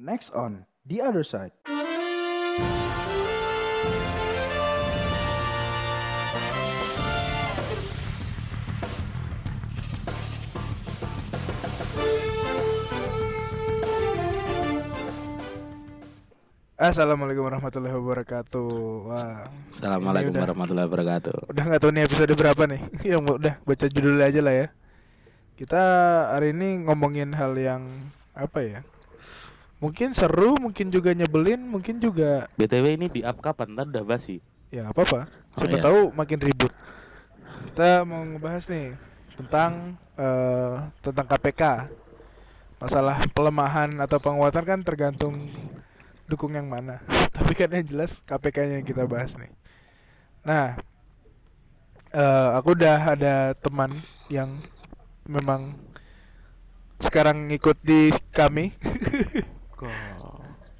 Next on The Other Side. Assalamualaikum warahmatullahi wabarakatuh. Wah, Assalamualaikum udah- warahmatullahi wabarakatuh. udah nggak tahu nih episode berapa nih? Yang udah baca judulnya aja lah ya. Kita hari ini ngomongin hal yang apa ya? Mungkin seru, mungkin juga nyebelin, mungkin juga BTW ini di up kapan? Ntar udah basi. ya nggak apa-apa. Oh, Siapa iya. tahu makin ribut. Kita mau ngebahas nih tentang eh, tentang KPK. Masalah pelemahan atau penguatan kan tergantung dukung yang mana. Tapi kan yang jelas KPK-nya yang kita bahas nih. Nah, eh, aku udah ada teman yang memang sekarang ngikut di kami.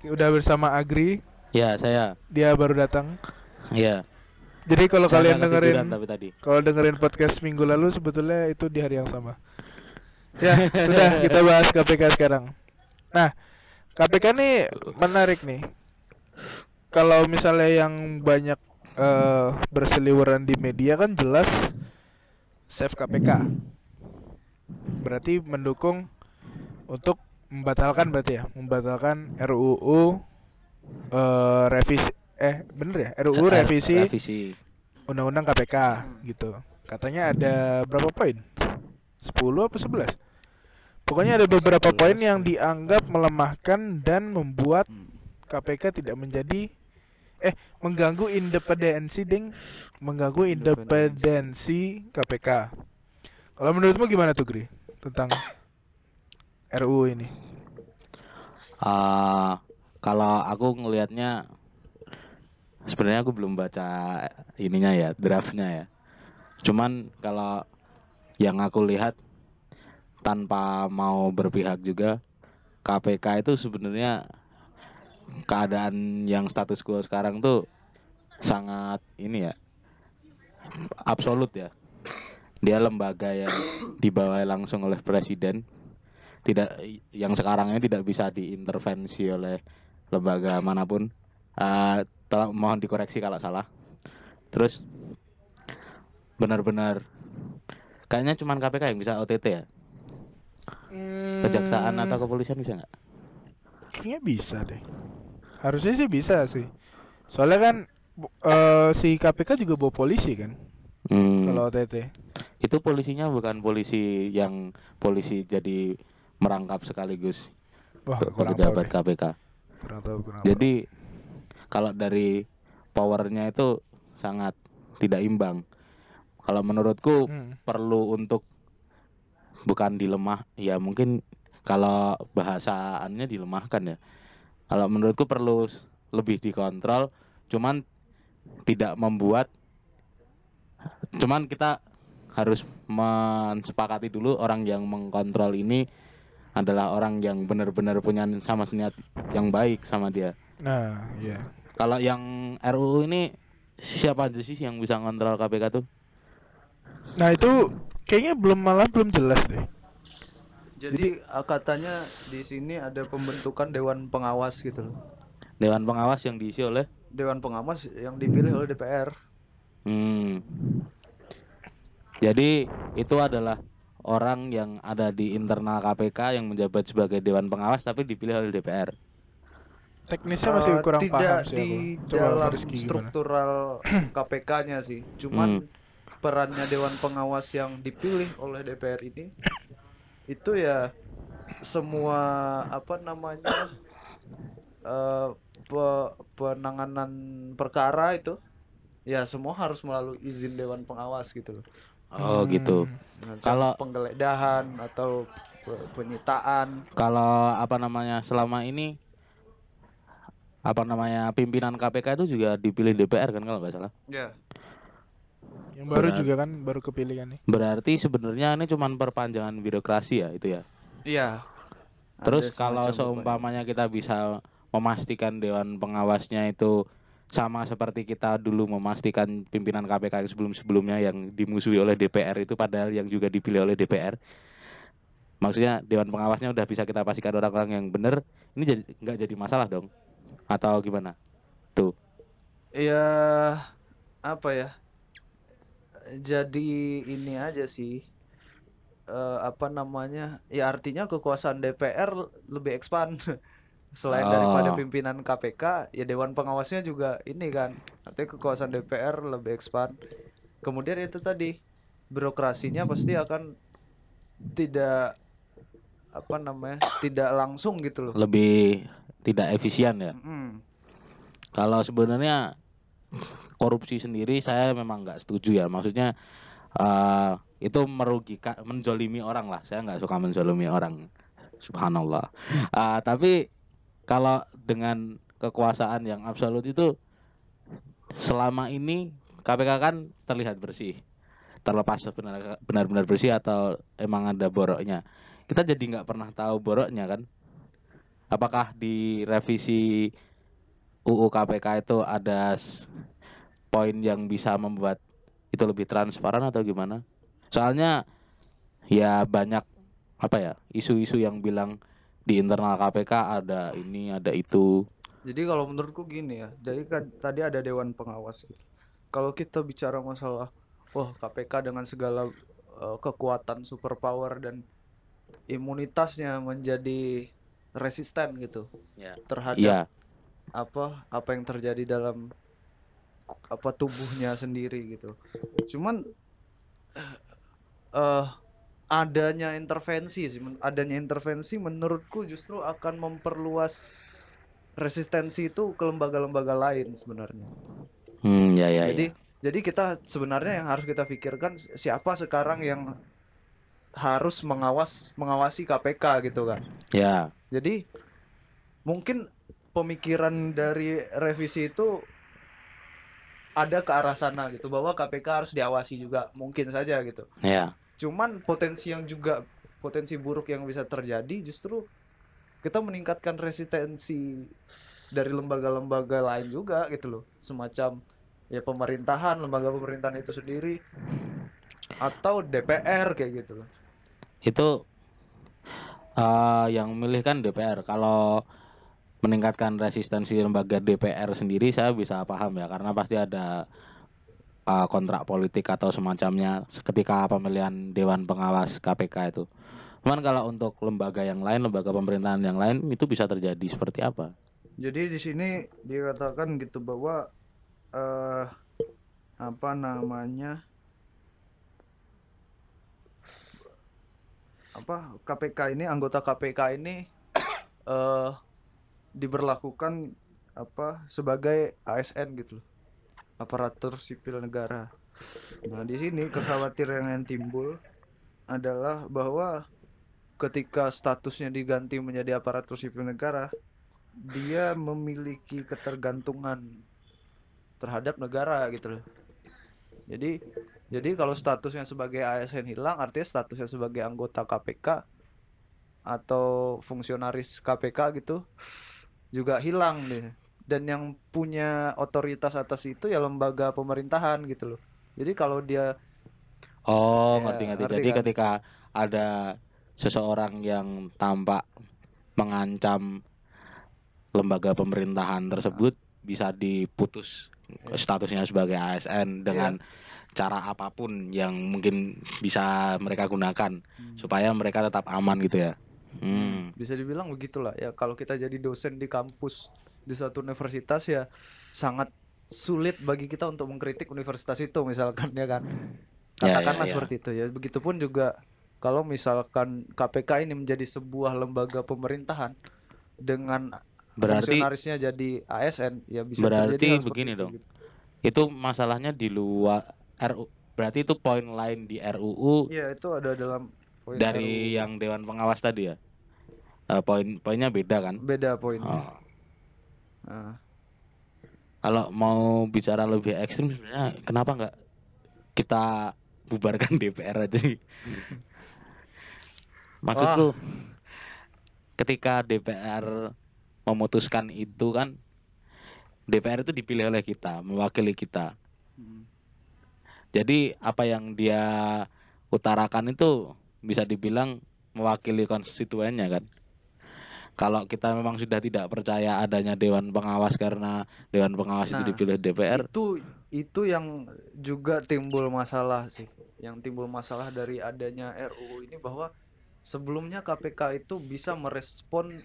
udah bersama Agri, Ya saya. dia baru datang. Ya. Jadi kalau Saya kalian dengerin ketiduran tapi tadi. kalau dengerin podcast minggu lalu sebetulnya itu di hari yang sama. Ya, sudah kita bahas KPK sekarang. Nah, KPK nih menarik nih. Kalau misalnya yang banyak eh, berseliweran di media kan jelas save KPK. Berarti mendukung untuk membatalkan berarti ya, membatalkan RUU eh, revisi eh bener ya RUU Eh, revisi Revisi. undang-undang KPK gitu. Katanya ada berapa poin? 10 apa 11? Pokoknya ada beberapa 11. poin yang dianggap melemahkan dan membuat KPK tidak menjadi eh mengganggu independensi ding, mengganggu independensi KPK. Kalau menurutmu gimana tuh Gri tentang RUU ini? Ah, kalau aku ngelihatnya sebenarnya aku belum baca ininya ya, draftnya ya. Cuman kalau yang aku lihat tanpa mau berpihak juga KPK itu sebenarnya keadaan yang status quo sekarang tuh sangat ini ya absolut ya. Dia lembaga yang dibawahi langsung oleh presiden tidak yang sekarang ini tidak bisa diintervensi oleh lembaga mana pun. Eh, tolong mohon dikoreksi kalau salah. Terus benar-benar kayaknya cuman KPK yang bisa OTT ya. Kejaksaan atau kepolisian bisa nggak? Kayaknya bisa deh. Harusnya sih bisa sih. Soalnya kan eh, si KPK juga bawa polisi kan Hmm, kalau OTT. itu polisinya bukan polisi yang polisi jadi merangkap sekaligus Wah, untuk pejabat. KPK. Kurang tahu, kurang tahu. Jadi kalau dari powernya itu sangat tidak imbang. Kalau menurutku Hmm. perlu untuk bukan dilemah, ya mungkin kalau bahasaannya dilemahkan ya. Kalau menurutku perlu lebih dikontrol, cuman tidak membuat, cuman kita harus mensepakati dulu orang yang mengkontrol ini adalah orang yang benar-benar punya sama niat yang baik sama dia. Nah, iya. Kalau yang RUU ini siapa aja sih yang bisa ngontrol KPK tuh? Nah, itu kayaknya belum malah belum jelas deh. Jadi uh, katanya di sini ada pembentukan dewan pengawas gitu loh. Dewan pengawas yang diisi oleh Dewan pengawas yang dipilih oleh DPR. Hmm. Jadi itu adalah orang yang ada di internal KPK yang menjabat sebagai dewan pengawas tapi dipilih oleh DPR. Teknisnya masih Uh, kurang tidak paham sih di aku. Coba dalam struktural KPK-nya sih. Cuman perannya dewan pengawas yang dipilih oleh DPR ini itu ya semua apa namanya eh, pe- penanganan perkara itu ya semua harus melalui izin dewan pengawas gitu loh. Oh gitu. Hmm. Kalau- Kalau penggeledahan atau pe- penyitaan Kalau apa namanya selama ini apa namanya pimpinan KPK itu juga dipilih DPR kan kalau nggak salah. ya Yang baru Benar. juga kan baru kepilih kan nih. Berarti sebenarnya ini cuma perpanjangan birokrasi ya itu ya. iya Terus kalau seumpamanya kita bisa memastikan dewan pengawasnya itu sama seperti kita dulu memastikan pimpinan KPK yang sebelum-sebelumnya yang dimusuhi oleh DPR itu padahal yang juga dipilih oleh DPR. Maksudnya dewan pengawasnya udah bisa kita pastikan orang-orang yang benar, ini jadi nggak jadi masalah dong? Atau gimana? Tuh. Ya apa ya? Jadi ini aja sih. Eh, apa namanya? Ya artinya kekuasaan DPR lebih expand. Selain daripada Oh. pimpinan KPK, ya dewan pengawasnya juga ini kan. Artinya kekuasaan DPR lebih expand. Kemudian itu tadi birokrasinya pasti akan tidak apa namanya? tidak langsung gitu loh. Lebih tidak efisien ya. Mm. Kalau sebenarnya korupsi sendiri saya memang nggak setuju ya. Maksudnya eh, itu merugikan, menzolimi orang lah. Saya nggak suka menzolimi orang. Subhanallah. Eh, tapi kalau dengan kekuasaan yang absolut itu selama ini KPK kan terlihat bersih. Terlepas benar- benar-benar bersih atau emang ada boroknya. Kita jadi nggak pernah tahu boroknya kan. Apakah di revisi UU KPK itu ada poin yang bisa membuat itu lebih transparan atau gimana? Soalnya ya banyak apa ya isu-isu yang bilang di internal KPK ada ini ada itu. Jadi kalau menurutku gini ya, jadi kan tadi ada dewan pengawas gitu. Kalau kita bicara masalah, wah KPK dengan segala eh, kekuatan superpower dan imunitasnya menjadi resisten gitu Ya. terhadap Iya, apa apa yang terjadi dalam apa tubuhnya sendiri gitu. Cuman eh adanya intervensi sih, adanya intervensi menurutku justru akan memperluas resistensi itu ke lembaga-lembaga lain sebenarnya. hmm, ya ya. jadi ya. jadi kita sebenarnya yang harus kita pikirkan si- siapa sekarang yang harus mengawas mengawasi KPK gitu kan. Ya, Jadi mungkin pemikiran dari revisi itu ada ke arah sana gitu bahwa KPK harus diawasi juga mungkin saja gitu. ya. Cuman potensi yang juga potensi buruk yang bisa terjadi justru kita meningkatkan resistensi dari lembaga-lembaga lain juga gitu loh. Semacam ya pemerintahan, lembaga pemerintahan itu sendiri atau DPR kayak gitu loh. Itu eh yang milih kan DPR. Kalau meningkatkan resistensi lembaga DPR sendiri saya bisa paham ya karena pasti ada eh, kontrak politik atau semacamnya ketika pemilihan dewan pengawas KPK itu. Cuman kalau untuk lembaga yang lain, lembaga pemerintahan yang lain itu bisa terjadi seperti apa? Jadi di sini dikatakan gitu bahwa eh apa namanya apa KPK ini anggota KPK ini eh diberlakukan apa sebagai ASN gitu loh aparatur sipil negara. Nah di sini kekhawatiran yang timbul adalah bahwa ketika statusnya diganti menjadi aparatur sipil negara dia memiliki ketergantungan terhadap negara gitu loh. Jadi jadi kalau statusnya sebagai ASN hilang artinya statusnya sebagai anggota KPK atau fungsionaris KPK gitu juga hilang deh. Dan yang punya otoritas atas itu ya lembaga pemerintahan gitu loh. Jadi kalau dia Oh, Ya, ngerti ngerti. Jadi kan? ketika ada seseorang yang tampak mengancam lembaga pemerintahan tersebut bisa diputus Ya. statusnya sebagai ASN dengan cara apa pun yang mungkin bisa mereka gunakan supaya mereka tetap aman gitu ya. Hmm. bisa dibilang begitulah ya kalau kita jadi dosen di kampus di suatu universitas ya sangat sulit bagi kita untuk mengkritik universitas itu misalkan ya kan Ya, katakanlah ya, ya. seperti itu ya begitupun juga kalau misalkan KPK ini menjadi sebuah lembaga pemerintahan dengan Berarti fungsionarisnya jadi ASN ya bisa Berarti begini itu, dong. gitu. itu masalahnya di luar RU. Berarti itu poin lain di RUU Iya itu ada dalam poin dari RUU. yang dewan pengawas tadi ya. Eh, poin poinnya beda kan? beda poin Oh. Nah, Kalau mau bicara lebih ekstrim sebenarnya kenapa nggak kita bubarkan DPR aja sih? Maksudku ketika DPR memutuskan itu kan DPR itu dipilih oleh kita, mewakili kita. mm, Jadi apa yang dia utarakan itu bisa dibilang mewakili konstituennya kan. Kalau kita memang sudah tidak percaya adanya dewan pengawas karena dewan pengawas itu Nah, dipilih DPR, itu itu yang juga timbul masalah sih. Yang timbul masalah dari adanya RUU ini bahwa sebelumnya KPK itu bisa merespon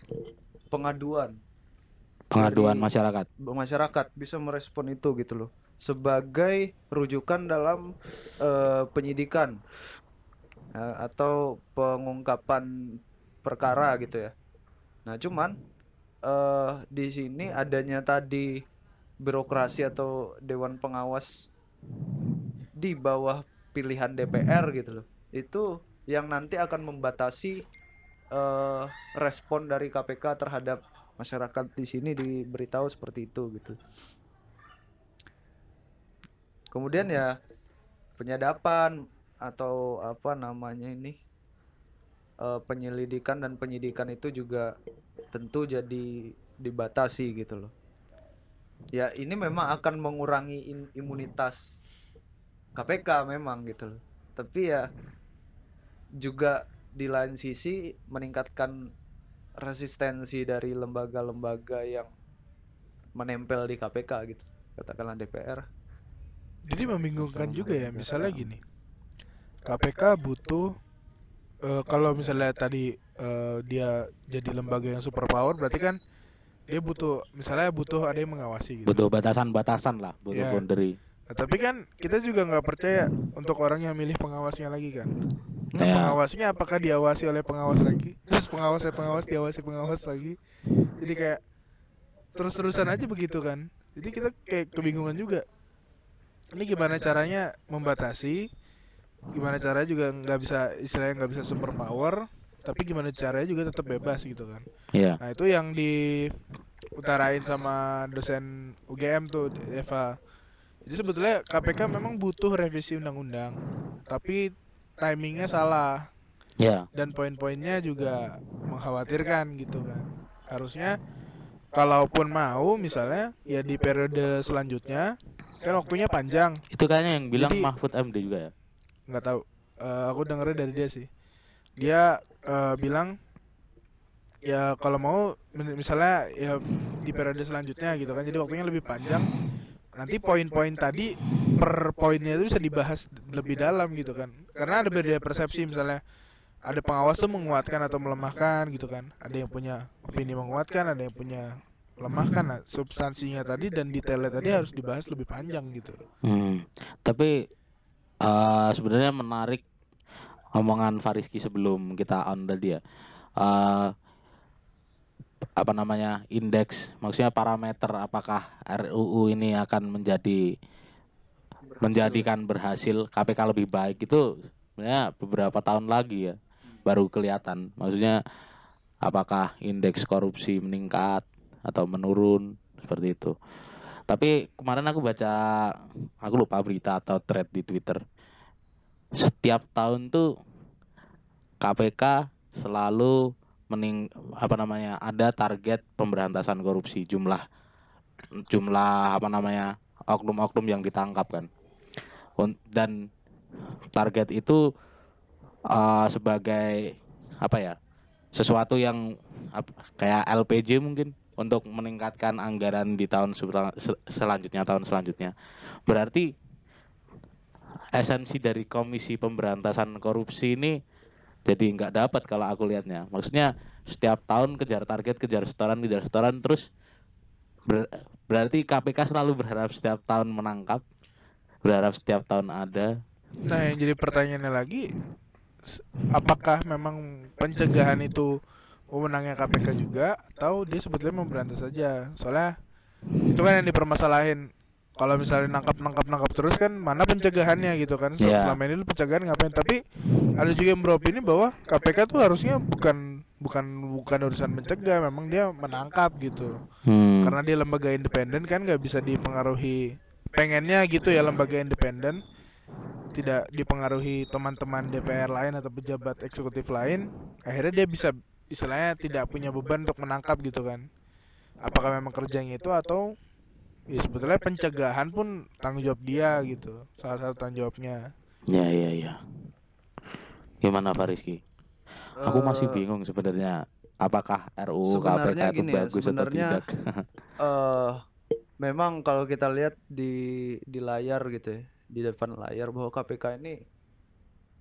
pengaduan. Pengaduan masyarakat. masyarakat bisa merespon itu gitu loh. Sebagai rujukan dalam eh, penyidikan eh, atau pengungkapan perkara gitu ya nah cuman eh di sini adanya tadi birokrasi atau dewan pengawas di bawah pilihan DPR gitu loh. Itu yang nanti akan membatasi eh respon dari KPK terhadap masyarakat di sini diberitahu seperti itu gitu. Kemudian ya penyadapan atau apa namanya ini eh, penyelidikan dan penyidikan itu juga tentu jadi dibatasi gitu loh. Ya ini memang akan mengurangi in- imunitas KPK memang gitu loh. Tapi ya juga di lain sisi meningkatkan resistensi dari lembaga-lembaga yang menempel di KPK gitu katakanlah DPR Jadi membingungkan juga ya, misalnya gini. KPK butuh eh, kalau misalnya tadi eh, dia jadi lembaga yang super power berarti kan dia butuh misalnya butuh ada yang mengawasi gitu. Butuh batasan-batasan lah, butuh Iya. boundary. Nah, tapi kan kita juga nggak percaya untuk orang yang milih pengawasnya lagi kan. Nah, Ya. pengawasnya apakah diawasi oleh pengawas lagi? Terus pengawasnya pengawas diawasi pengawas lagi. Jadi kayak terus-terusan aja begitu kan. Jadi kita kayak kebingungan juga. Ini gimana caranya membatasi? Gimana caranya juga nggak bisa istilahnya nggak bisa super power, tapi gimana caranya juga tetap bebas gitu kan. Iya. Nah itu yang diutarain sama dosen UGM tuh Eva. Jadi sebetulnya KPK memang butuh revisi undang-undang, tapi timingnya salah Ya, dan poin-poinnya juga mengkhawatirkan gitu kan. Harusnya kalaupun mau misalnya ya di periode selanjutnya kan waktunya panjang, itu kayaknya yang bilang Jadi- Mahfud MD juga ya. Nggak tahu. Eh, aku dengernya dari dia sih. Dia eh, bilang ya kalau mau misalnya ya di periode selanjutnya gitu kan jadi waktunya lebih panjang nanti poin-poin tadi per poinnya itu bisa dibahas lebih dalam gitu kan karena ada beda persepsi misalnya ada pengawas tuh menguatkan atau melemahkan gitu kan ada yang punya opini menguatkan ada yang punya melemahkan nah, substansinya tadi dan detailnya tadi harus dibahas lebih panjang gitu Hmm. Tapi eh sebenarnya menarik omongan Fariski sebelum kita on tadi ya. Eh apa namanya indeks, maksudnya parameter apakah RUU ini akan menjadi menjadikan berhasil KPK lebih baik itu sebenarnya beberapa tahun lagi ya baru kelihatan. Maksudnya apakah indeks korupsi meningkat atau menurun seperti itu. Tapi kemarin aku baca aku lupa berita atau thread di Twitter. Setiap tahun tuh KPK selalu mening apa namanya ada target pemberantasan korupsi jumlah jumlah apa namanya oknum-oknum yang ditangkap kan dan target itu eh, sebagai apa ya sesuatu yang kayak LPJ mungkin untuk meningkatkan anggaran di tahun selanjutnya tahun selanjutnya. Berarti esensi dari komisi pemberantasan korupsi ini jadi nggak dapat kalau aku lihatnya. Maksudnya setiap tahun kejar target kejar setoran kejar setoran terus ber- berarti KPK selalu berharap setiap tahun menangkap berharap setiap tahun ada. Nah, yang jadi pertanyaannya lagi, apakah memang pencegahan itu wewenangnya KPK juga atau dia sebetulnya memberantas saja? Soalnya itu kan yang dipermasalahin. Kalau misalnya nangkap nangkap nangkap terus kan mana pencegahannya gitu kan? So, Iya. Selama ini lu pencegahan ngapain? Tapi ada juga yang beropini bahwa KPK tuh harusnya bukan bukan bukan urusan mencegah, memang dia menangkap gitu. Hmm. Karena dia lembaga independen kan nggak bisa dipengaruhi pengennya gitu ya lembaga independen tidak dipengaruhi teman-teman DPR lain atau pejabat eksekutif lain akhirnya dia bisa istilahnya tidak punya beban untuk menangkap gitu kan apakah memang kerjanya itu atau ya sebetulnya pencegahan pun tanggung jawab dia gitu salah satu tanggung jawabnya Ya ya ya. Gimana Fariski? Aku masih Eh, bingung sebenarnya apakah RUU KPK itu gini ya, bagus atau sebenarnya tidak. eh memang kalau kita lihat di di layar gitu ya, di depan layar bahwa KPK ini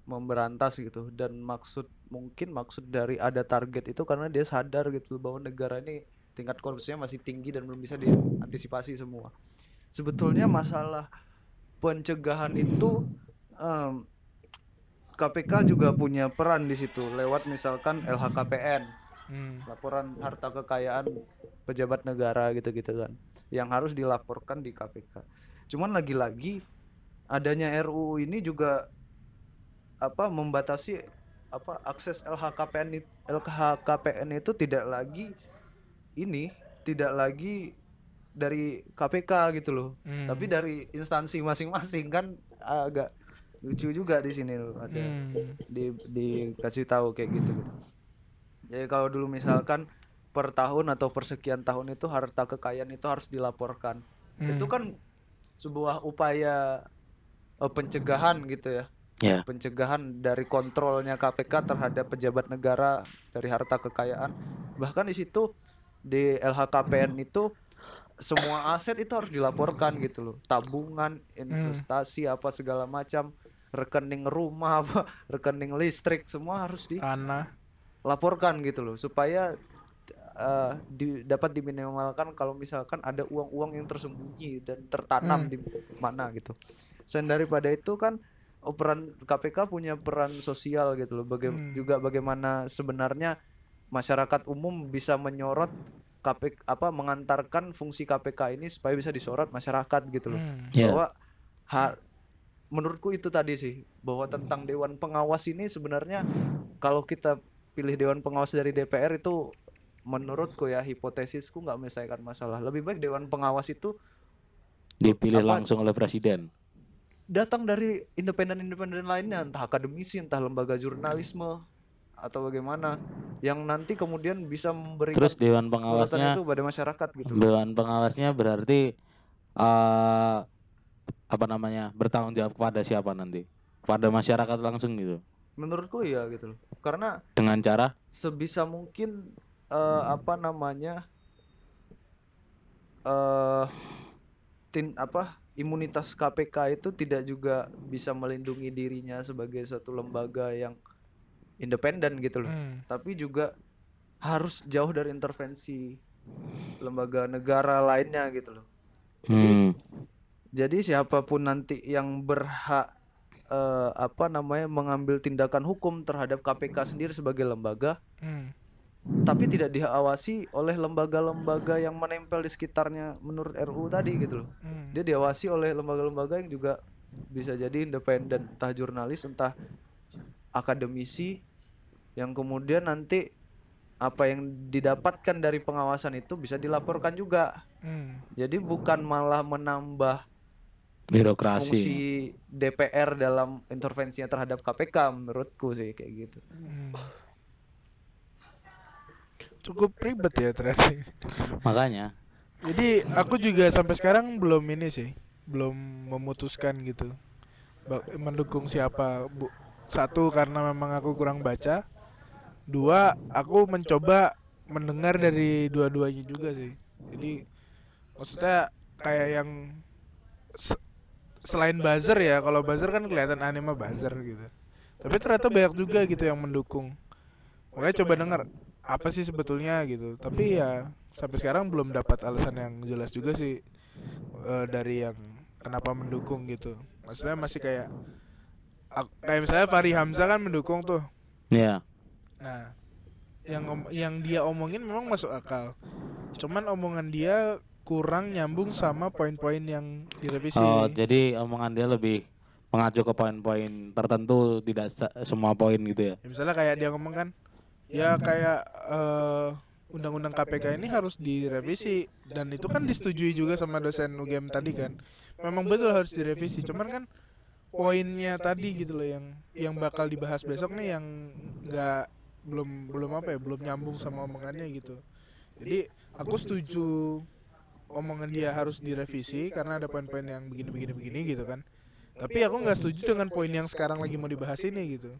memberantas gitu dan maksud mungkin maksud dari ada target itu karena dia sadar gitu bahwa negara ini tingkat korupsinya masih tinggi dan belum bisa diantisipasi semua. Sebetulnya masalah pencegahan itu em, KPK juga punya peran di situ lewat misalkan LHKPN Hmm. laporan harta kekayaan pejabat negara gitu-gitu kan yang harus dilaporkan di KPK. Cuman lagi-lagi adanya RUU ini juga apa membatasi apa akses LHKPN LHKPN itu tidak lagi ini tidak lagi dari KPK gitu loh. Hmm. Tapi dari instansi masing-masing kan agak lucu juga di sini loh ada Hmm. di dikasih tahu kayak gitu gitu. Jadi kalau dulu misalkan per tahun atau per sekian tahun itu harta kekayaan itu harus dilaporkan. Hmm. Itu kan sebuah upaya eh, pencegahan gitu ya. Ya. Pencegahan dari kontrolnya KPK terhadap pejabat negara dari harta kekayaan. Bahkan di situ di LHKPN itu semua aset itu harus dilaporkan gitu loh. Tabungan, investasi apa segala macam, rekening rumah apa, rekening listrik semua harus di tanah. laporkan gitu loh supaya eh, di- dapat diminimalkan kalau misalkan ada uang-uang yang tersembunyi dan tertanam Hmm. di mana gitu. Selain daripada itu kan oh, peran KPK punya peran sosial gitu loh. Baga- Hmm. juga bagaimana sebenarnya masyarakat umum bisa menyorot KPK apa mengantarkan fungsi KPK ini supaya bisa disorot masyarakat gitu loh Hmm. Ya. bahwa ha- menurutku itu tadi sih bahwa tentang dewan pengawas ini sebenarnya kalau kita pilih dewan pengawas dari DPR itu menurutku ya hipotesisku nggak menyelesaikan masalah lebih baik dewan pengawas itu Dipilih Apa- langsung oleh presiden. Datang dari independen-independen lainnya entah akademisi entah lembaga jurnalisme atau bagaimana yang nanti kemudian bisa memberikan Terus dewan pengawasnya itu pada masyarakat gitu dewan pengawasnya berarti eh apa namanya bertanggung jawab kepada siapa nanti? Kepada masyarakat langsung gitu. menurutku ya gitu loh karena Dengan cara sebisa mungkin eh, apa namanya eh tin apa imunitas KPK itu tidak juga bisa melindungi dirinya sebagai suatu lembaga yang independen gitu loh Hmm. tapi juga harus jauh dari intervensi lembaga negara lainnya gitu loh hmm, jadi siapa pun nanti yang berhak eh, apa namanya mengambil tindakan hukum terhadap KPK sendiri sebagai lembaga Hmm. Tapi tidak diawasi oleh lembaga-lembaga yang menempel di sekitarnya menurut RUU tadi gitu loh. Hmm. Dia diawasi oleh lembaga-lembaga yang juga bisa jadi independen, entah jurnalis, entah akademisi yang kemudian nanti apa yang didapatkan dari pengawasan itu bisa dilaporkan juga. Hmm. Jadi bukan malah menambah birokrasi. fungsi DPR dalam intervensinya terhadap KPK menurutku sih kayak gitu. Hmm. Cukup ribet ya ternyata. Makanya Jadi aku juga sampai sekarang belum ini sih, belum memutuskan gitu, mendukung siapa. Bu. Satu karena memang aku kurang baca. Dua, aku mencoba mendengar dari dua-duanya juga sih. Jadi maksudnya kayak yang se- selain buzzer ya, kalau buzzer kan kelihatan anime buzzer gitu. Tapi ternyata banyak juga gitu yang mendukung. Makanya coba dengar apa sih sebetulnya gitu. Tapi ya sampai sekarang belum dapat alasan yang jelas juga sih eh, dari yang kenapa mendukung gitu. Maksudnya masih kayak ak- kayak misalnya Fahri Hamzah kan mendukung tuh. ya Nah, yang om- yang dia omongin memang masuk akal. Cuman omongan dia kurang nyambung sama poin-poin yang direvisi. Oh, jadi omongan dia lebih mengacu ke poin-poin tertentu, tidak se- semua poin gitu ya. Ya, misalnya kayak dia ngomong kan, ya kayak eh, undang-undang KPK ini harus direvisi dan itu kan disetujui juga sama dosen UGM tadi kan. Memang betul harus direvisi, cuman kan poinnya tadi gitu loh yang yang bakal dibahas besok nih yang nggak belum belum apa ya belum nyambung sama omongannya gitu. Jadi aku setuju omongan dia harus direvisi karena ada poin-poin yang begini-begini begini gitu kan. Tapi aku nggak setuju dengan poin yang sekarang lagi mau dibahas ini gitu.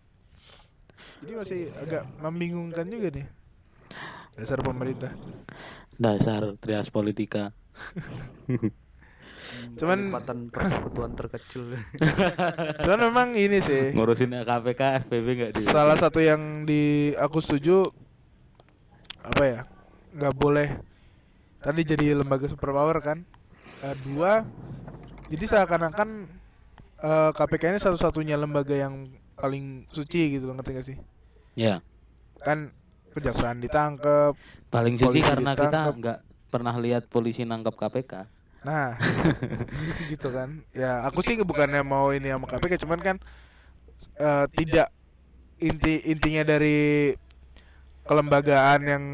Jadi masih agak membingungkan juga nih. Dasar pemerintah. Dasar trias politika. Cuman- pelipatan persekutuan terkecil Cuman memang ini sih Ngurusin KPK FPB nggak di salah satu yang di aku setuju apa ya nggak boleh tadi jadi lembaga superpower kan Eh, dua jadi seakan-akan eh, KPK ini satu-satunya lembaga yang paling suci gitu ngerti gak sih Ya, kan kejaksaan ditangkep paling Polisi karena kita ditangkap. nggak pernah lihat polisi nangkap KPK. nah gitu kan ya aku sih bukannya mau ini sama KPK cuman kan eh, tidak inti intinya dari kelembagaan yang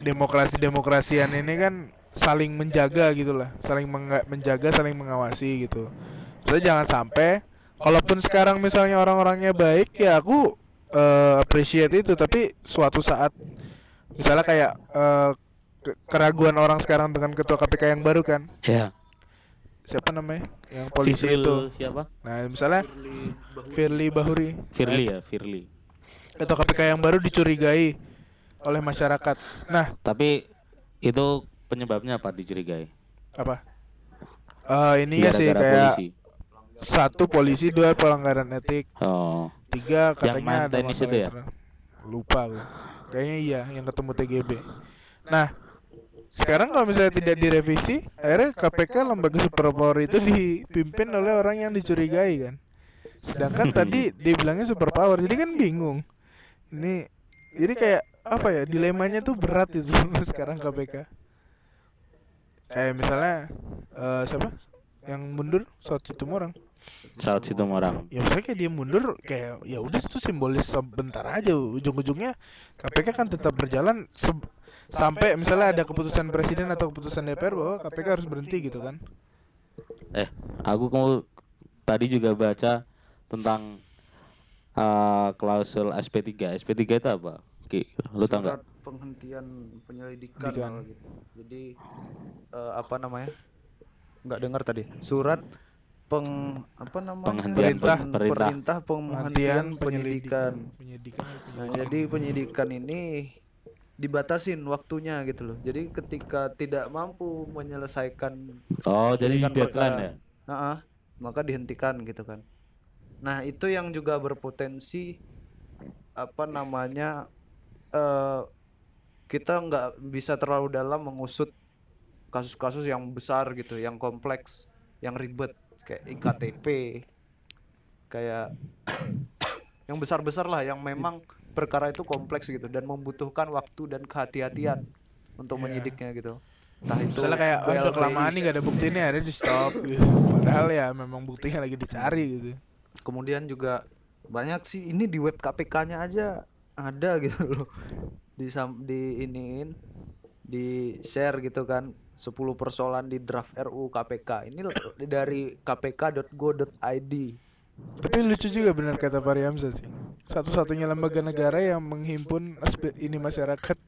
demokrasi demokrasian ini kan saling menjaga gitulah saling menjaga saling mengawasi gitu jadi jangan sampai kalaupun sekarang misalnya orang-orangnya baik ya aku eh, appreciate itu tapi suatu saat misalnya kayak ke- keraguan orang sekarang dengan ketua KPK yang baru kan Ya. siapa namanya yang polisi Firly itu siapa? nah misalnya Firly Bahuri Firly ya, Firly. ketua KPK yang baru dicurigai oleh masyarakat nah Tapi itu penyebabnya apa dicurigai? apa Eh ini ya sih kayak polisi. Satu polisi dua pelanggaran etik. Oh, tiga Yang katanya ada tenis masalah itu ya? lupa gue kayaknya iya yang ketemu TGB nah sekarang kalau misalnya tidak direvisi akhirnya KPK lembaga superpower itu dipimpin oleh orang yang dicurigai kan? Sedangkan tadi dibilangnya superpower jadi kan bingung. Ini jadi kayak apa ya dilemanya tuh berat itu sekarang KPK kayak misalnya eh, siapa? Yang mundur Saud Situmorang Saud Situmorang. ya misalnya kayak dia mundur kayak ya udah itu simbolis sebentar aja ujung-ujungnya KPK kan tetap berjalan se- sampai misalnya ada keputusan presiden atau keputusan DPR bahwa KPK harus berhenti gitu kan Eh, aku mau tadi juga baca tentang eh, klausul SP3. SP3 itu apa? Ki, lu tau nggak? Surat penghentian penyelidikan gitu. Jadi eh, apa namanya? Nggak dengar tadi. Surat peng apa namanya? Penghentian Perintah. Pen- perintah. perintah penghentian penyidikan. penyidikan Nah, jadi penyidikan ini dibatasin waktunya gitu loh. Jadi ketika tidak mampu menyelesaikan Oh, jadi deadline ya? Nah, maka dihentikan gitu kan. Nah, itu yang juga berpotensi apa namanya eh kita nggak bisa terlalu dalam mengusut kasus-kasus yang besar gitu, yang kompleks, yang ribet kayak iktp, kayak yang besar-besar lah, yang memang perkara itu kompleks gitu dan membutuhkan waktu dan kehati-hatian untuk Iya. menyidiknya gitu. Entah itu misalnya kayak udah kelamaan nih gak ada bukti nih ada di stop gitu. Padahal ya memang buktinya lagi dicari gitu. Kemudian juga banyak sih ini di web KPK-nya aja ada gitu loh. Di di iniin di share gitu kan 10 persoalan di draft RU KPK ini dari kpk.go.id Tapi lucu juga benar kata Fahri Hamzah sih. Satu-satunya lembaga negara yang menghimpun ini masyarakat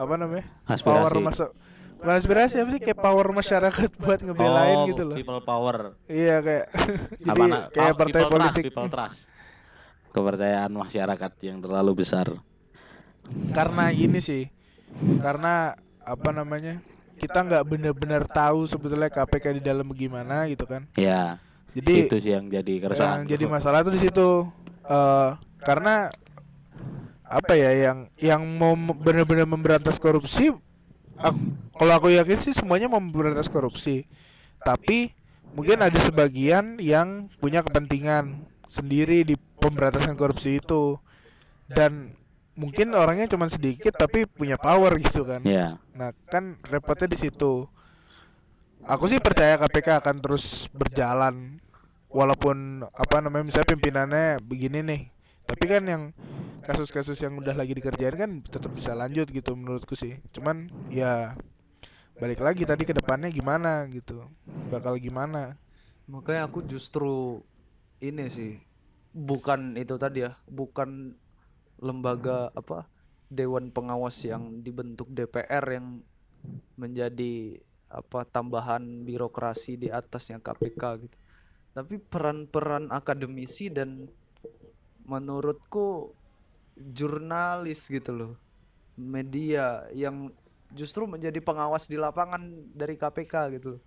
apa namanya? Aspirasi. Power masuk. Bukan aspirasi apa sih kayak power masyarakat buat ngebelain oh, gitu loh. people power. Iya kayak jadi apa kayak Pa- partai people politik. Trust, people trust. Kepercayaan masyarakat yang terlalu besar. Karena ini sih. Karena apa namanya? Kita nggak benar-benar tahu sebetulnya KPK di dalam gimana gitu kan. Ya, Jadi itu sih yang jadi keresahan. yang jadi masalah tuh di situ Eh, karena apa ya yang yang mau benar-benar memberantas korupsi aku- kalau aku yakin sih semuanya mau memberantas korupsi tapi mungkin ada sebagian yang punya kepentingan sendiri di pemberantasan korupsi itu dan mungkin orangnya cuma sedikit tapi punya power gitu kan Ya, Nah, kan repotnya di situ. Aku sih percaya KPK akan terus berjalan walaupun apa namanya misalnya pimpinannya begini nih. Tapi kan yang kasus-kasus yang udah lagi dikerjain kan tetap bisa lanjut gitu menurutku sih. Cuman ya balik lagi tadi ke depannya gimana gitu. Bakal gimana? makanya aku justru ini sih bukan itu tadi ya bukan lembaga apa dewan pengawas yang dibentuk DPR yang menjadi apa tambahan birokrasi di atasnya KPK gitu tapi peran-peran akademisi dan menurutku jurnalis gitu loh media yang justru menjadi pengawas di lapangan dari KPK gitu loh.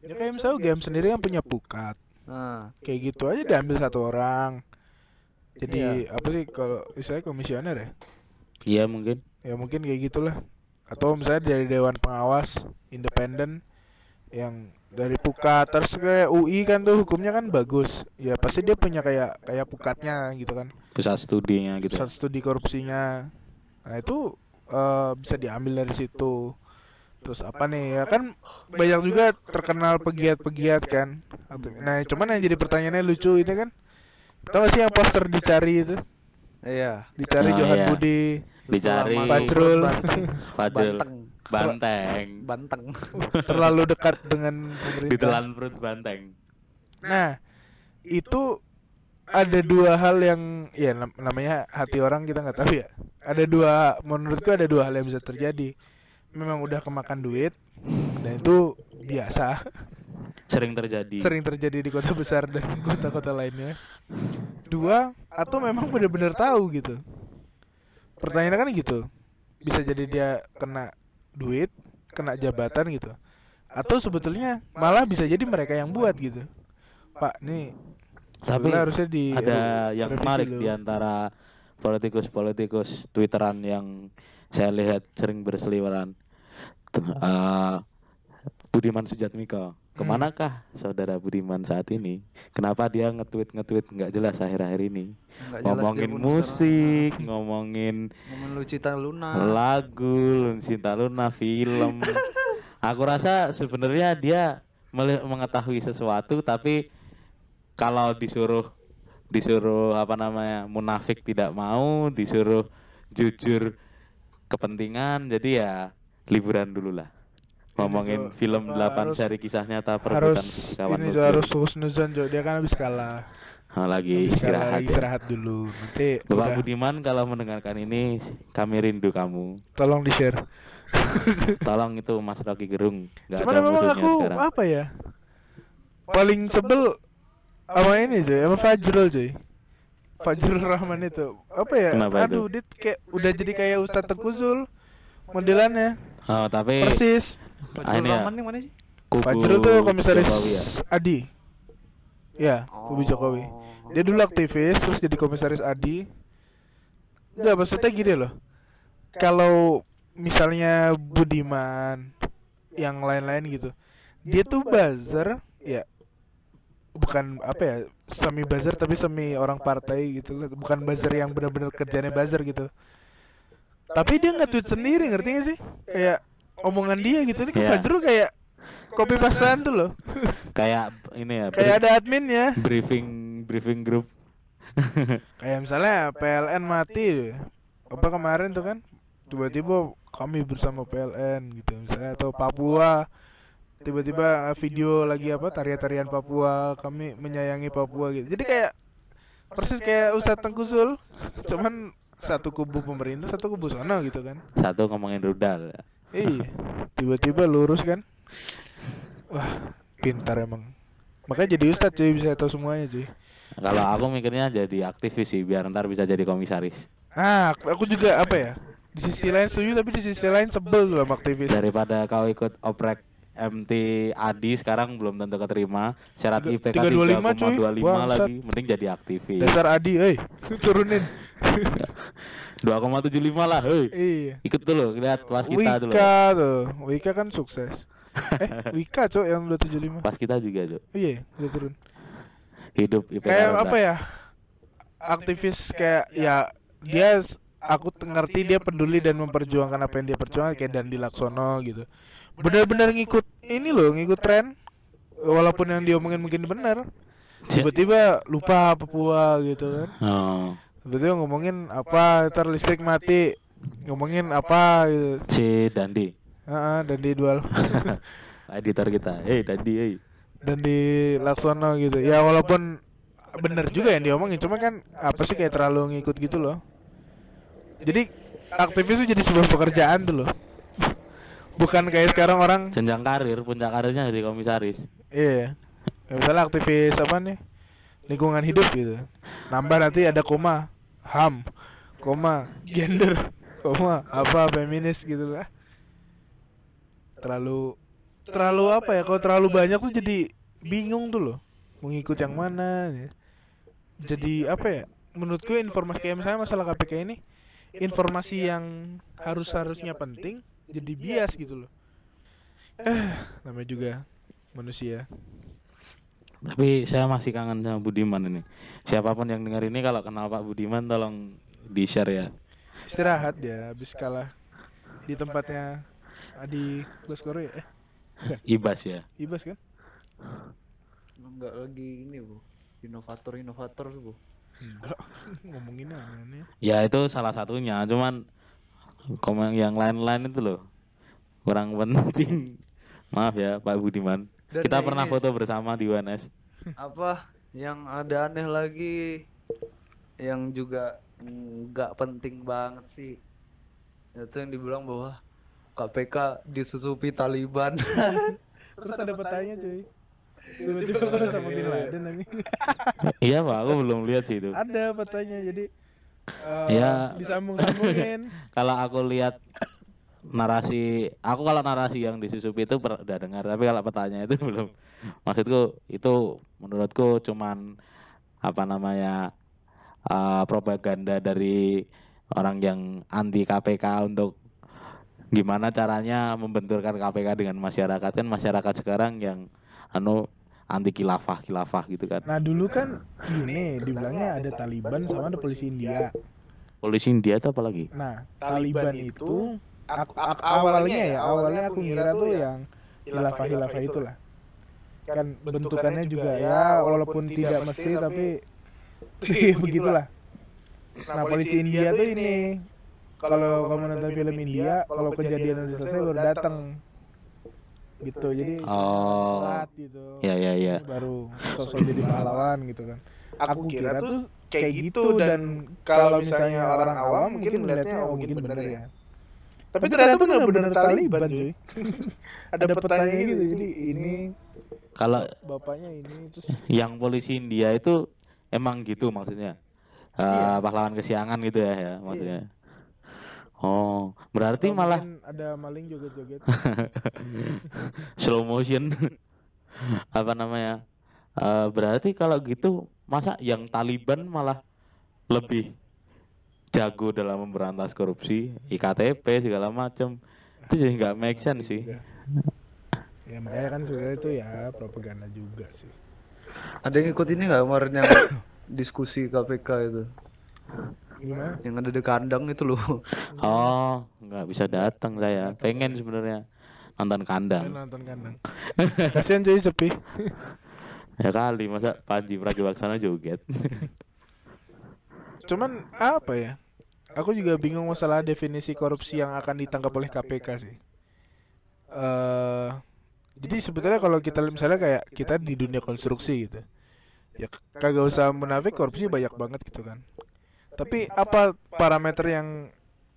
Ya kayak misalnya game sendiri kan punya pukat. nah Kayak gitu aja diambil satu orang. Jadi Iya. apa sih kalau misalnya komisioner ya? Iya mungkin. Ya mungkin kayak gitulah. Atau misalnya dari dewan pengawas independen yang dari pukat terus kayak UI kan tuh hukumnya kan bagus. Ya pasti dia punya kayak kayak pukatnya gitu kan. Pusat studinya gitu. Pusat studi korupsinya. Nah itu eh, bisa diambil dari situ. Terus apa nih ya kan banyak juga terkenal pegiat-pegiat kan. Nah cuman yang jadi pertanyaannya lucu ini kan. Tahu gak sih yang poster dicari itu? iya Dicari Oh, Johan iya. Budi. Dicari Fajrul. Banteng. Fajrul Banteng. Banteng. Terlalu dekat dengan pemerintah. Ditelan perut banteng. Nah, itu ada dua hal yang ya nam- namanya hati orang kita nggak tahu ya. Ada dua menurutku ada dua hal yang bisa terjadi. Memang udah kemakan duit dan itu biasa, Sering terjadi. sering terjadi di kota besar dan kota-kota lainnya. Dua, atau memang benar-benar tahu gitu. Pertanyaannya kan gitu. Bisa jadi dia kena duit, kena jabatan gitu. Atau sebetulnya malah bisa jadi mereka yang buat gitu. Pak, nih Tapi harusnya di ada yang menarik dulu. di antara politikus-politikus Twitteran yang saya lihat sering berseliweran. Eh, Budiman Sujatmiko. Ke manakah saudara Budiman saat ini? Kenapa dia nge-tweet nge-tweet nggak jelas akhir-akhir ini? Jelas ngomongin musik, ngomongin sekarang. Ngomongin Lucita Luna. lagu, Cinta Luna, film. Aku rasa sebenarnya dia mengetahui sesuatu tapi kalau disuruh disuruh apa namanya munafik tidak mau, disuruh jujur kepentingan, jadi ya liburan dulu lah. Ngomongin tuh, film apa, 8 harus- seri kisah nyata perebutan fisikawan ini tuh harus husnuzon Jo dia kan habis kalah. Oh, lagi Habis istirahat. ya. istirahat dulu. Nanti Bapak udah. Budiman kalau mendengarkan ini kami rindu kamu. tolong di share Tolong itu Mas Rocky Gerung. Gak cuman ada memang aku sekarang. apa ya? Paling sebel sama ini cuy sama Fajrul cuy Fajrul Rahman itu. Apa ya? Kenapa itu? aduh dia kayak udah jadi kayak Ustadz Tengku Zul. Modelannya. Oh, tapi persis Fajrul ini. Rahman yang mana sih? kubu Fajrul tuh komisaris Jokowi ya. Adi. Ya kubu Jokowi. Dia dulu aktivis terus jadi komisaris Adi. Enggak maksudnya gini loh. Kalau misalnya Budiman yang lain-lain gitu dia tuh buzzer ya bukan apa ya semi buzzer tapi semi orang partai gitu loh bukan buzzer yang benar-benar kerjanya buzzer gitu. Tapi dia nggak tweet sendiri ngerti gak sih? Kayak omongan dia gitu. Nih Iya. Fajrul kayak copy pastean tuh loh. Kayak ini ya. kayak ada adminnya. briefing briefing group. kayak misalnya PLN mati. Apa kemarin tuh kan tiba-tiba kami bersama PLN gitu. Misalnya atau Papua tiba-tiba video lagi apa tarian-tarian Papua. Kami menyayangi Papua gitu. Jadi kayak persis kayak Ustadz Tengku Zul cuman satu kubu pemerintah satu kubu sana gitu kan. Satu ngomongin rudal. Iya tiba-tiba lurus kan wah pintar emang makanya jadi Ustadz cuy bisa tahu semuanya cuy Kalau aku mikirnya jadi aktivis sih biar ntar bisa jadi komisaris. Ah, aku juga apa ya? Di sisi lain setuju tapi di sisi lain sebel sama aktivis. Daripada kau ikut oprek MT Adi sekarang belum tentu keterima syarat IPK 325, cuy. 3,25 Bangsat. lagi mending jadi aktivis Dasar Adi, eh turunin. 2,75 lah hei iya. ikut dulu lihat pas kita dulu Wika tuh, Wika kan sukses. Eh, Wika cok yang 275. pas kita juga tuh Iya, udah turun. hidup IPK Kayak rendah. apa ya? Aktivis kayak ya dia aku ngerti dia peduli dan memperjuangkan apa yang dia perjuangkan kayak Dandi Laksono gitu. Benar-benar ngikut ini loh, ngikut tren. Walaupun yang diomongin mungkin benar. Tiba-tiba lupa Papua gitu kan. oh Tiba-tiba ngomongin apa, ntar listrik mati. Ngomongin apa gitu. si Dandi Heeh, Dandi dual. editor kita hey Dandi hey dan di Laksono gitu ya walaupun bener juga yang diomongin cuma kan apa sih kayak terlalu ngikut gitu loh jadi aktivis itu jadi sebuah pekerjaan tuh loh bukan kayak sekarang orang jenjang karir puncak karirnya jadi komisaris. Iya. Ya, misalnya aktivis apa nih? Lingkungan hidup gitu. Nambah nanti ada koma ham koma gender koma apa feminis gitu lah. Terlalu terlalu apa ya? Kalau terlalu banyak tuh jadi bingung tuh loh. Mau ngikut yang mana ya. jadi apa ya? Menurutku informasi kayak misalnya masalah KPK ini informasi yang harus harusnya penting jadi bias gitu loh eh namanya juga manusia Tapi saya masih kangen sama Budiman ini. Siapa pun yang dengar ini kalau kenal Pak Budiman tolong di share ya. istirahat dia habis kalah di tempatnya Adi Baskoro ya eh Ibas ya. Ibas kan Enggak lagi ini, Bu. Inovator-inovator, Bu. enggak ngomongin aneh-aneh Ya itu salah satunya. Cuman komen yang lain-lain itu loh kurang penting. Maaf ya Pak Budiman. Dan Kita pernah ini foto bersama di UNS. apa yang ada aneh lagi yang juga nggak penting banget sih itu yang dibilang bahwa KPK disusupi Taliban terus ada petanya cuy sama Bin Laden iya Pak, aku belum lihat sih itu. ada petanya jadi eh, Ya. disambung-sambungin Kalau aku lihat narasi, aku kalau narasi yang disusupi itu per- udah dengar, tapi kalau petanya itu belum. Maksudku itu menurutku cuman apa namanya eh, propaganda dari orang yang anti KPK untuk gimana caranya membenturkan KPK dengan masyarakat kan masyarakat sekarang yang anu anti khilafah khilafah gitu kan. Nah dulu kan gini dibilangnya ada Taliban sama ada polisi India. Polisi India itu apa lagi? Nah Taliban itu aku, aku- awalnya ya awalnya aku ngira tuh yang hilafah hilafah itulah. kan bentukannya juga ya walaupun tidak mesti tapi begitulah. nah polisi India tuh ini kalau kamu nonton film India kalau kejadian udah selesai baru datang gitu. Jadi oh. telat gitu. Ya ya ya. Baru sosok jadi pahlawan gitu kan. Aku kira tuh kayak gitu dan kalau misalnya orang awam mungkin melihatnya oh mungkin bener ya. tapi ternyata bener-bener Taliban cuy. ada petanya gitu jadi ini kalau bapaknya ini terus yang polisi India itu emang gitu maksudnya. Eh, Iya. pahlawan kesiangan gitu ya, ya maksudnya oh berarti malah ada maling joget-joget. Slow motion. Apa namanya? Eh, berarti kalau gitu masa yang Taliban malah lebih jago dalam memberantas korupsi? Iktp segala macam itu jadi nggak make sense sih. ya makanya kan sebenarnya itu ya propaganda juga sih. Ada yang ikut ini nggak kemarin yang diskusi KPK itu gimana? Yang ada di kandang itu loh. Oh nggak bisa datang saya pengen sebenarnya nonton kandang. Nonton kandang. Kasian cuy sepi. Ya kali masa Panji Pragiwaksono joget. Cuman apa ya? Aku juga bingung masalah definisi korupsi yang akan ditangkap oleh KPK sih. eh jadi sebetulnya kalau kita misalnya kayak kita di dunia konstruksi gitu, ya kagak usah munafik korupsi banyak banget gitu kan. Tapi apa parameter yang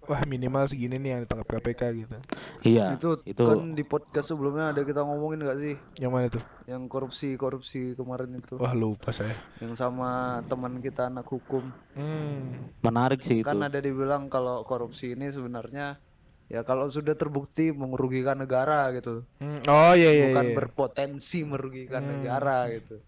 wah minimal segini nih yang ditangkap KPK gitu? iya itu, itu kan di podcast sebelumnya ada kita ngomongin nggak sih Yang mana tuh? yang korupsi korupsi kemarin itu Wah lupa saya. yang sama teman kita anak hukum Hmm. menarik sih itu kan ada dibilang kalau korupsi ini sebenarnya ya kalau sudah terbukti merugikan negara gitu Hmm, Oh iya iya. bukan iya. berpotensi merugikan Hmm. negara gitu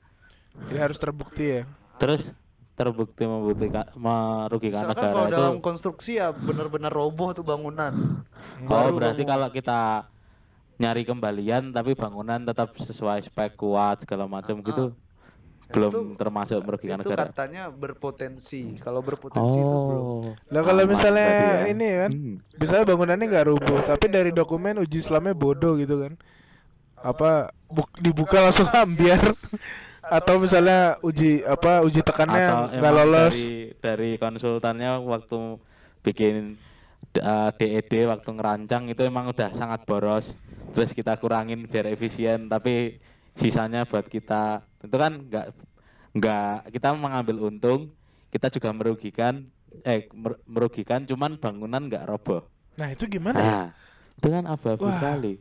Jadi harus terbukti ya. terus terbukti membuktikan merugikan misalkan negara kalau itu. dalam konstruksi ya benar-benar roboh tuh bangunan. Oh baru berarti kamu- kalau kita nyari kembalian tapi bangunan tetap sesuai spek kuat segala macam gitu belum Itu- termasuk merugikan itu negara. katanya berpotensi. Kalau berpotensi itu belum. Oh Lah kalau misalnya ya. ini kan, Hmm. misalnya bangunannya nggak rubuh, tapi dari dokumen uji Islamnya bodoh gitu kan. Apa buk- dibuka langsung ambiar atau misalnya uji apa uji tekannya nggak lolos. dari dari konsultannya waktu bikin uh, DED waktu ngerancang itu emang udah sangat boros terus kita kurangin biar efisien tapi sisanya buat kita itu kan nggak nggak kita mengambil untung kita juga merugikan eh mer- merugikan cuman bangunan nggak roboh Nah itu gimana ya? nah itu kan abu-abu sekali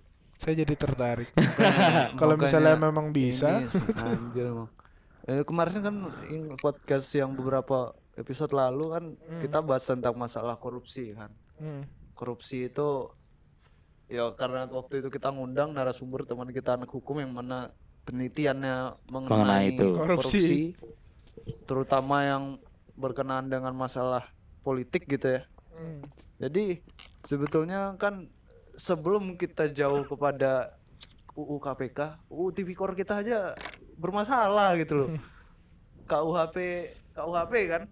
Saya jadi tertarik. Makanya- Kalau misalnya makanya memang bisa, ini anjir emang. Eh, kemarin kan podcast yang beberapa episode lalu kan Hmm. kita bahas tentang masalah korupsi kan. Hmm. Korupsi itu ya karena waktu itu kita ngundang narasumber teman kita anak hukum yang mana penelitiannya mengenai, Mengenai itu. Korupsi. korupsi, terutama yang berkenaan dengan masalah politik gitu ya. Hmm. Jadi sebetulnya kan sebelum kita jauh kepada UU KPK, UU Tipikor kita aja bermasalah gitu loh. KUHP KUHP kan.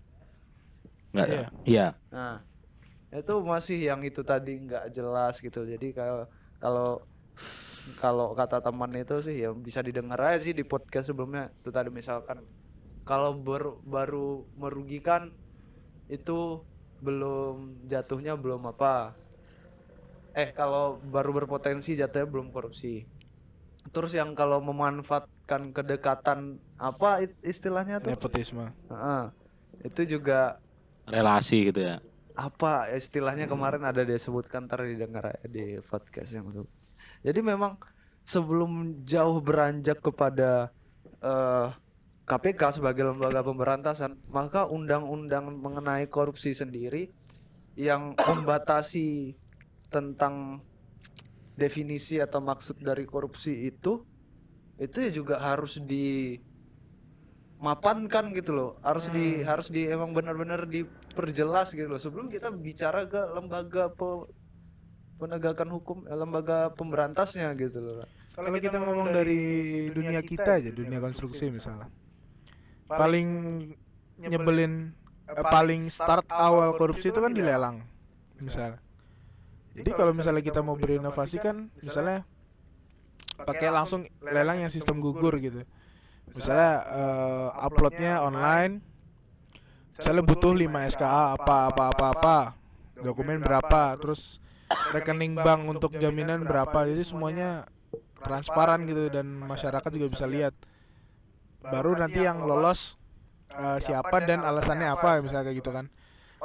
Nggak, Iya. iya. Nah, itu masih yang itu tadi nggak jelas gitu. Jadi kalau kalau kalau kata teman itu sih ya bisa didengar aja sih di podcast sebelumnya. Itu tadi misalkan kalau ber- baru merugikan itu belum jatuhnya belum apa. Eh kalau baru berpotensi jatuhnya belum korupsi. Terus yang kalau memanfaatkan kedekatan apa istilahnya tuh? Nepotisme. Heeh. itu juga Relasi gitu ya. apa istilahnya kemarin ada disebutkan ntar didengar di podcast yang itu. Jadi memang sebelum jauh beranjak kepada eh, KPK sebagai lembaga pemberantasan, maka undang-undang mengenai korupsi sendiri yang membatasi tentang definisi atau maksud dari korupsi itu itu ya juga harus di mapankan gitu loh harus di harus di emang benar-benar diperjelas gitu loh sebelum kita bicara ke lembaga pe- penegakan hukum eh, lembaga pemberantasnya gitu loh Kalau kita ngomong dari dunia kita aja, dunia konstruksi misalnya. Paling nyebelin eh, paling start awal korupsi itu kan dilelang. Misalnya. Jadi kalau misalnya kita mau berinovasi kan misalnya pakai langsung lelang yang sistem gugur gitu. Misalnya eh, uploadnya online misalnya butuh 5 SKA apa apa apa apa dokumen berapa terus rekening bank untuk jaminan berapa. jadi semuanya transparan gitu dan masyarakat juga bisa lihat. baru nanti yang lolos eh, siapa dan alasannya apa misalnya kayak gitu kan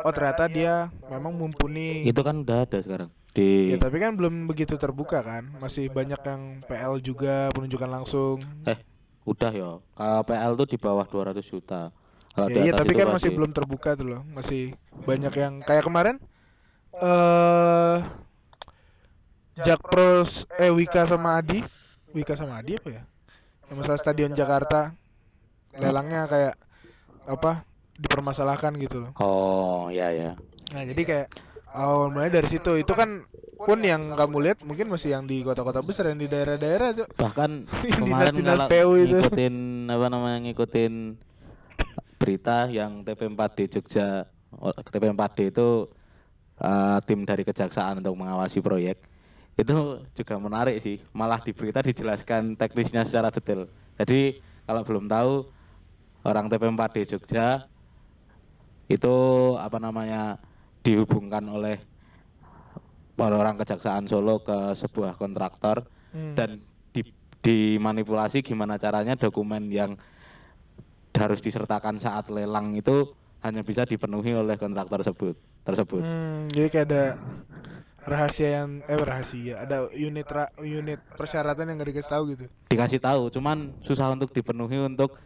oh ternyata dia memang mumpuni. Itu kan udah ada sekarang. Di ya tapi kan belum begitu terbuka kan? Masih banyak yang PL juga penunjukan langsung. Eh udah ya. Kalau PL tuh di bawah 200 juta. Kalau ya, iya tapi kan masih belum terbuka tuh loh. Masih banyak yang kayak kemarin eh Jakpros eh Wika sama Adi. Wika sama Adi apa ya? Yang masalah stadion Jakarta. Lelangnya kayak apa dipermasalahkan gitu loh. Oh, ya ya. nah jadi kayak awal mulai dari situ. Itu kan pun yang kamu lihat mungkin masih yang di kota-kota besar yang di daerah-daerah tuh. Bahkan kemarin dinas-dinas kalau PU itu. ngikutin apa namanya ngikutin berita yang TP4D Jogja oh, TP4D itu eh, tim dari kejaksaan untuk mengawasi proyek itu juga menarik sih. Malah di berita dijelaskan teknisnya secara detail. Jadi kalau belum tahu orang TP4D Jogja itu apa namanya dihubungkan oleh orang kejaksaan Solo ke sebuah kontraktor Hmm. dan di, dimanipulasi gimana caranya dokumen yang harus disertakan saat lelang itu hanya bisa dipenuhi oleh kontraktor tersebut tersebut. Hmm, jadi kayak ada rahasia yang eh rahasia ada unit ra- unit persyaratan yang gak dikasih tahu gitu Dikasih tahu, cuman susah untuk dipenuhi untuk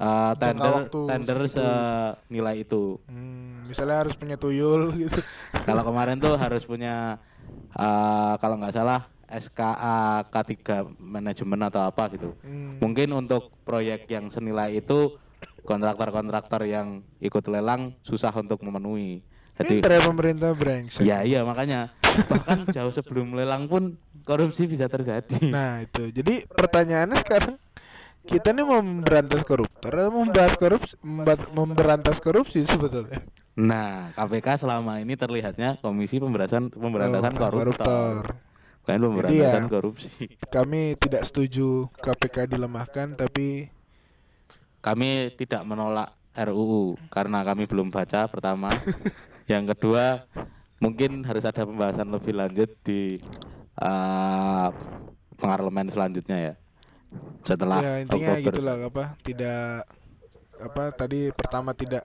uh, tender tender senilai itu. hmm, misalnya harus punya tuyul gitu Kalau kemarin tuh harus punya uh, kalau nggak salah SKA K3 manajemen atau apa gitu. Hmm. Mungkin untuk proyek yang senilai itu kontraktor-kontraktor yang ikut lelang susah untuk memenuhi. Jadi Pinter ya pemerintah brengsek ya iya makanya bahkan jauh sebelum lelang pun korupsi bisa terjadi. nah itu jadi pertanyaannya sekarang kita nih mau memberantas koruptor atau membahas korupsi memberantas korupsi sebetulnya Nah, KPK selama ini terlihatnya Komisi Pemberantasan Pemberantasan Oh, Koruptor, bukan Jadi pemberantasan ya, korupsi. kami tidak setuju KPK dilemahkan tapi Kami tidak menolak RUU karena kami belum baca pertama. Yang kedua, mungkin harus ada pembahasan lebih lanjut di uh, parlemen selanjutnya ya. Setelah ya intinya Oktober. gitulah apa tidak apa tadi pertama tidak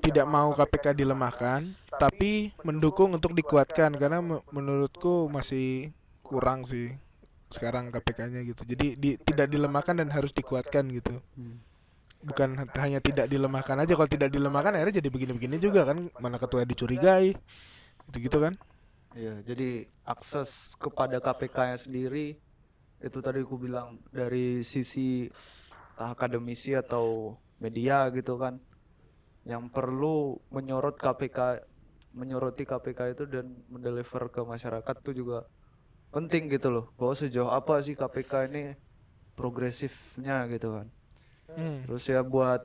tidak mau KPK dilemahkan tapi mendukung untuk dikuatkan karena me- menurutku masih kurang sih sekarang KPK-nya gitu. Jadi di- tidak dilemahkan dan harus dikuatkan gitu. Bukan hanya tidak dilemahkan aja kalau tidak dilemahkan akhirnya jadi begini-begini juga kan mana ketua dicurigai gitu gitu kan. Iya, jadi akses kepada KPK-nya sendiri itu tadi aku bilang dari sisi akademisi atau media gitu kan yang perlu menyorot KPK menyoroti KPK itu dan mendeliver ke masyarakat tuh juga penting gitu loh bahwa sejauh apa sih KPK ini progresifnya gitu kan hmm. terus ya buat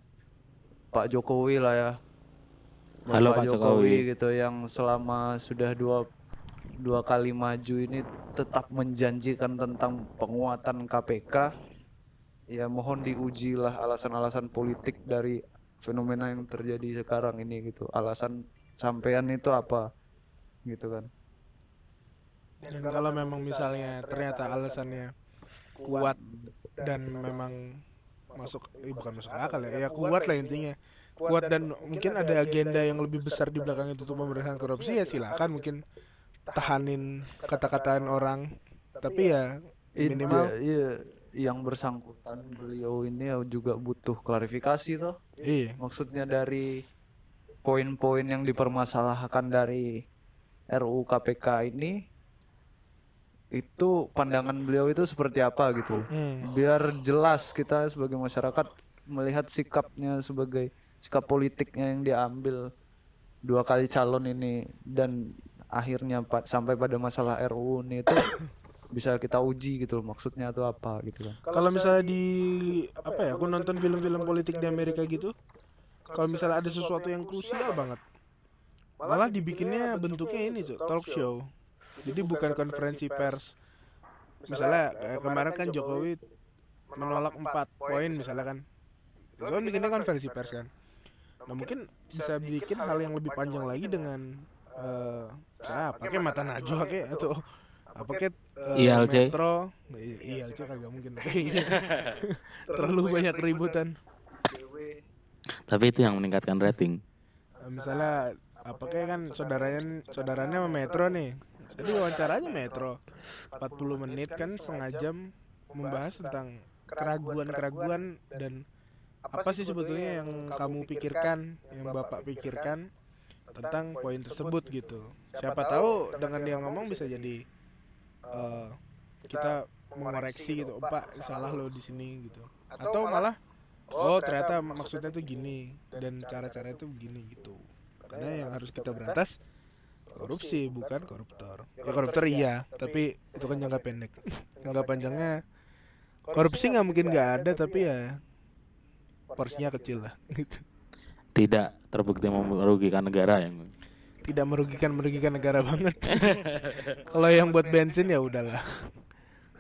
Pak Jokowi lah ya Buat Halo, Pak Jokowi. gitu yang selama sudah dua dua kali maju ini tetap menjanjikan tentang penguatan KPK ya mohon diuji lah alasan-alasan politik dari fenomena yang terjadi sekarang ini gitu. Alasan sampean itu apa gitu kan. Dan kalau memang misalnya ternyata alasannya kuat dan memang masuk eh, bukan masuk akal ya ya kuat lah intinya. Kuat dan mungkin ada agenda yang lebih besar di belakang itu untuk pemberantasan korupsi ya silakan mungkin tahanin kata-kataan orang. Tapi ya minimal iya, iya, yang bersangkutan beliau ini ya juga butuh klarifikasi toh. Iya. Maksudnya dari poin-poin yang dipermasalahkan dari RUU KPK ini itu pandangan beliau itu seperti apa gitu. Hmm. biar jelas kita sebagai masyarakat melihat sikapnya sebagai sikap politiknya yang diambil dua kali calon ini. Dan akhirnya pa- sampai pada masalah RUU ini itu bisa kita uji gitu loh maksudnya itu apa gitu kan. Kalau misalnya di apa ya aku nonton film-film politik di Amerika gitu kalau misalnya ada sesuatu yang krusial banget malah dibikinnya bentuknya ini tuh talk show. jadi bukan konferensi pers. misalnya kayak kemarin kan Jokowi menolak empat poin misalnya kan. Itu kan bikinnya konferensi pers kan. nah mungkin bisa bikin hal yang lebih panjang lagi dengan eh ah, pakai mata najwa kayak atau apa kayak eh, ILC. metro. ILC kagak mungkin. Terlalu banyak keributan. Tapi itu yang meningkatkan rating. Eh, misalnya apa kayak kan saudaranya saudaranya sama Metro nih. Jadi wawancaranya Metro. 40 menit kan setengah jam membahas tentang keraguan-keraguan dan apa sih sebetulnya yang kamu pikirkan yang bapak pikirkan tentang poin tersebut gitu siapa tahu dengan dia ngomong bisa jadi eh, kita mengoreksi gitu. "Oh, pak salah lo di sini gitu. atau malah oh ternyata maksudnya tuh gini dan cara-cara itu begini gitu. karena yang harus kita berantas korupsi bukan koruptor. ya koruptor iya tapi itu kan jangka pendek. jangka panjangnya korupsi nggak mungkin nggak ada tapi ya porsinya kecil lah. gitu. Tidak terbukti merugikan negara yang tidak merugikan merugikan negara banget kalau yang buat bensin ya udahlah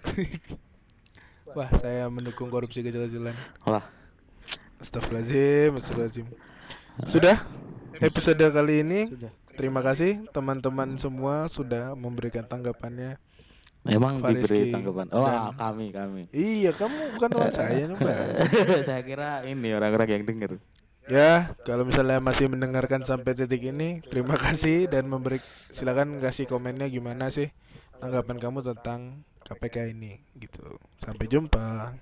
wah saya mendukung korupsi kecil-kecilan Wah, Astagfirullahaladzim, astagfirullahaladzim. Sudah episode kali ini. Terima kasih teman-teman semua sudah memberikan tanggapannya. emang Fariski diberi tanggapan. Oh, dan- kami kami. Iya, kamu bukan teman saya, Mbak. Saya kira ini orang-orang yang denger. Ya, kalau misalnya masih mendengarkan sampai titik ini, terima kasih dan memberi silakan kasih komennya gimana sih tanggapan kamu tentang KPK ini gitu. Sampai jumpa.